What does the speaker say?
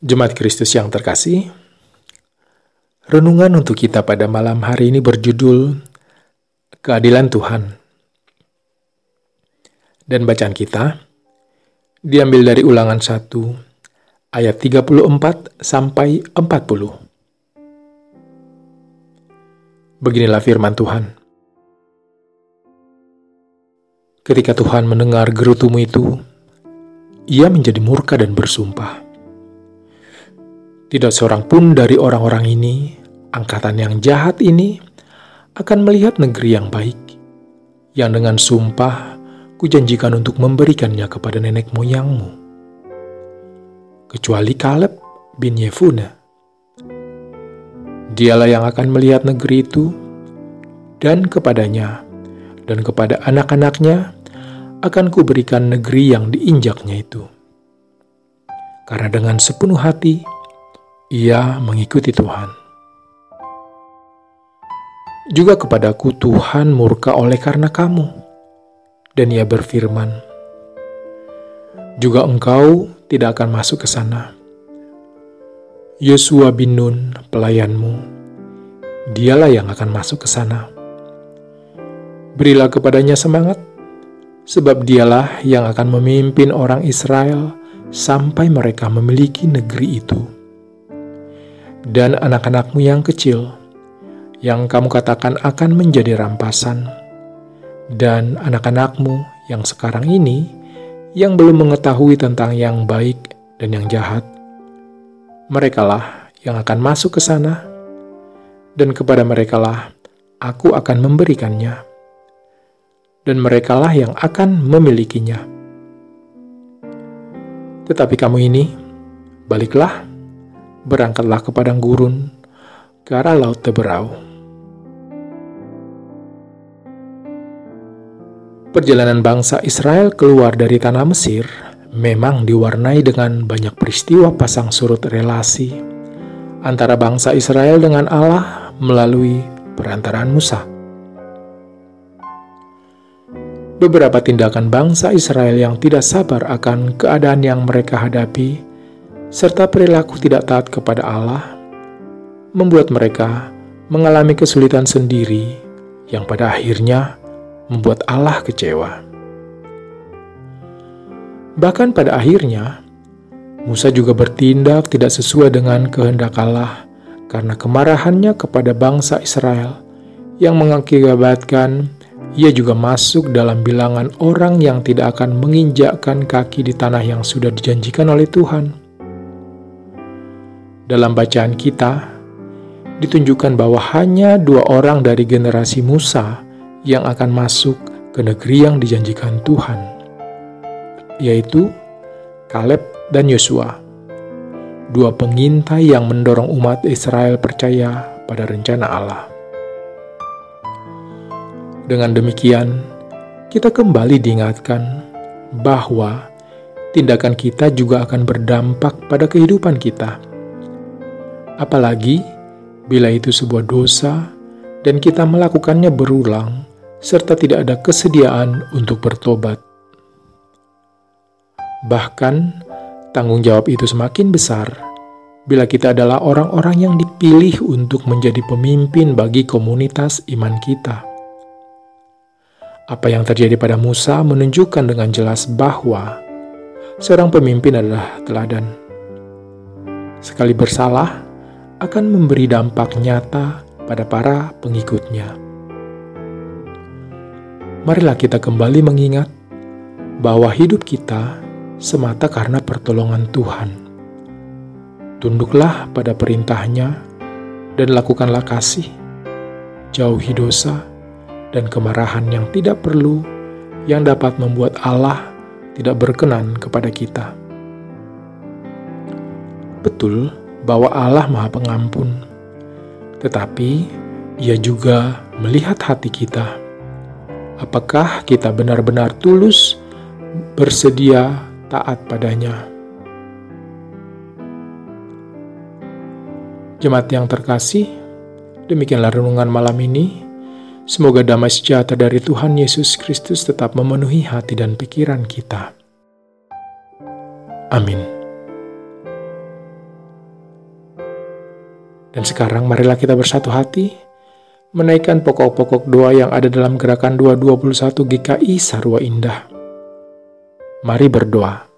Jemaat Kristus yang terkasih, renungan untuk kita pada malam hari ini berjudul Keadilan Tuhan. Dan bacaan kita diambil dari ulangan 1 ayat 34 sampai 40. Beginilah firman Tuhan. Ketika Tuhan mendengar gerutumu itu, ia menjadi murka dan bersumpah tidak seorang pun dari orang-orang ini, angkatan yang jahat ini, akan melihat negeri yang baik, yang dengan sumpah kujanjikan untuk memberikannya kepada nenek moyangmu. Kecuali Kaleb bin Yefune. Dialah yang akan melihat negeri itu, dan kepadanya, dan kepada anak-anaknya, akan kuberikan negeri yang diinjaknya itu. Karena dengan sepenuh hati, ia mengikuti Tuhan. Juga kepadaku Tuhan murka oleh karena kamu. Dan ia berfirman, Juga engkau tidak akan masuk ke sana. Yosua bin Nun, pelayanmu, dialah yang akan masuk ke sana. Berilah kepadanya semangat, sebab dialah yang akan memimpin orang Israel sampai mereka memiliki negeri itu dan anak-anakmu yang kecil, yang kamu katakan akan menjadi rampasan, dan anak-anakmu yang sekarang ini, yang belum mengetahui tentang yang baik dan yang jahat. Merekalah yang akan masuk ke sana, dan kepada merekalah aku akan memberikannya, dan merekalah yang akan memilikinya. Tetapi kamu ini, baliklah berangkatlah ke padang gurun, ke arah laut Teberau. Perjalanan bangsa Israel keluar dari tanah Mesir memang diwarnai dengan banyak peristiwa pasang surut relasi antara bangsa Israel dengan Allah melalui perantaraan Musa. Beberapa tindakan bangsa Israel yang tidak sabar akan keadaan yang mereka hadapi serta perilaku tidak taat kepada Allah membuat mereka mengalami kesulitan sendiri yang pada akhirnya membuat Allah kecewa. Bahkan pada akhirnya, Musa juga bertindak tidak sesuai dengan kehendak Allah karena kemarahannya kepada bangsa Israel yang mengakibatkan ia juga masuk dalam bilangan orang yang tidak akan menginjakkan kaki di tanah yang sudah dijanjikan oleh Tuhan dalam bacaan kita, ditunjukkan bahwa hanya dua orang dari generasi Musa yang akan masuk ke negeri yang dijanjikan Tuhan, yaitu Kaleb dan Yosua, dua pengintai yang mendorong umat Israel percaya pada rencana Allah. Dengan demikian, kita kembali diingatkan bahwa tindakan kita juga akan berdampak pada kehidupan kita apalagi bila itu sebuah dosa dan kita melakukannya berulang, serta tidak ada kesediaan untuk bertobat. Bahkan, tanggung jawab itu semakin besar bila kita adalah orang-orang yang dipilih untuk menjadi pemimpin bagi komunitas iman kita. Apa yang terjadi pada Musa menunjukkan dengan jelas bahwa seorang pemimpin adalah teladan. Sekali bersalah, akan memberi dampak nyata pada para pengikutnya. Marilah kita kembali mengingat bahwa hidup kita semata karena pertolongan Tuhan. Tunduklah pada perintahnya dan lakukanlah kasih, jauhi dosa dan kemarahan yang tidak perlu yang dapat membuat Allah tidak berkenan kepada kita. Betul, bahwa Allah Maha Pengampun, tetapi Ia juga melihat hati kita. Apakah kita benar-benar tulus bersedia taat padanya? Jemaat yang terkasih, demikianlah renungan malam ini. Semoga damai sejahtera dari Tuhan Yesus Kristus tetap memenuhi hati dan pikiran kita. Amin. Dan sekarang marilah kita bersatu hati, menaikkan pokok-pokok doa yang ada dalam gerakan 221 GKI Sarwa Indah. Mari berdoa.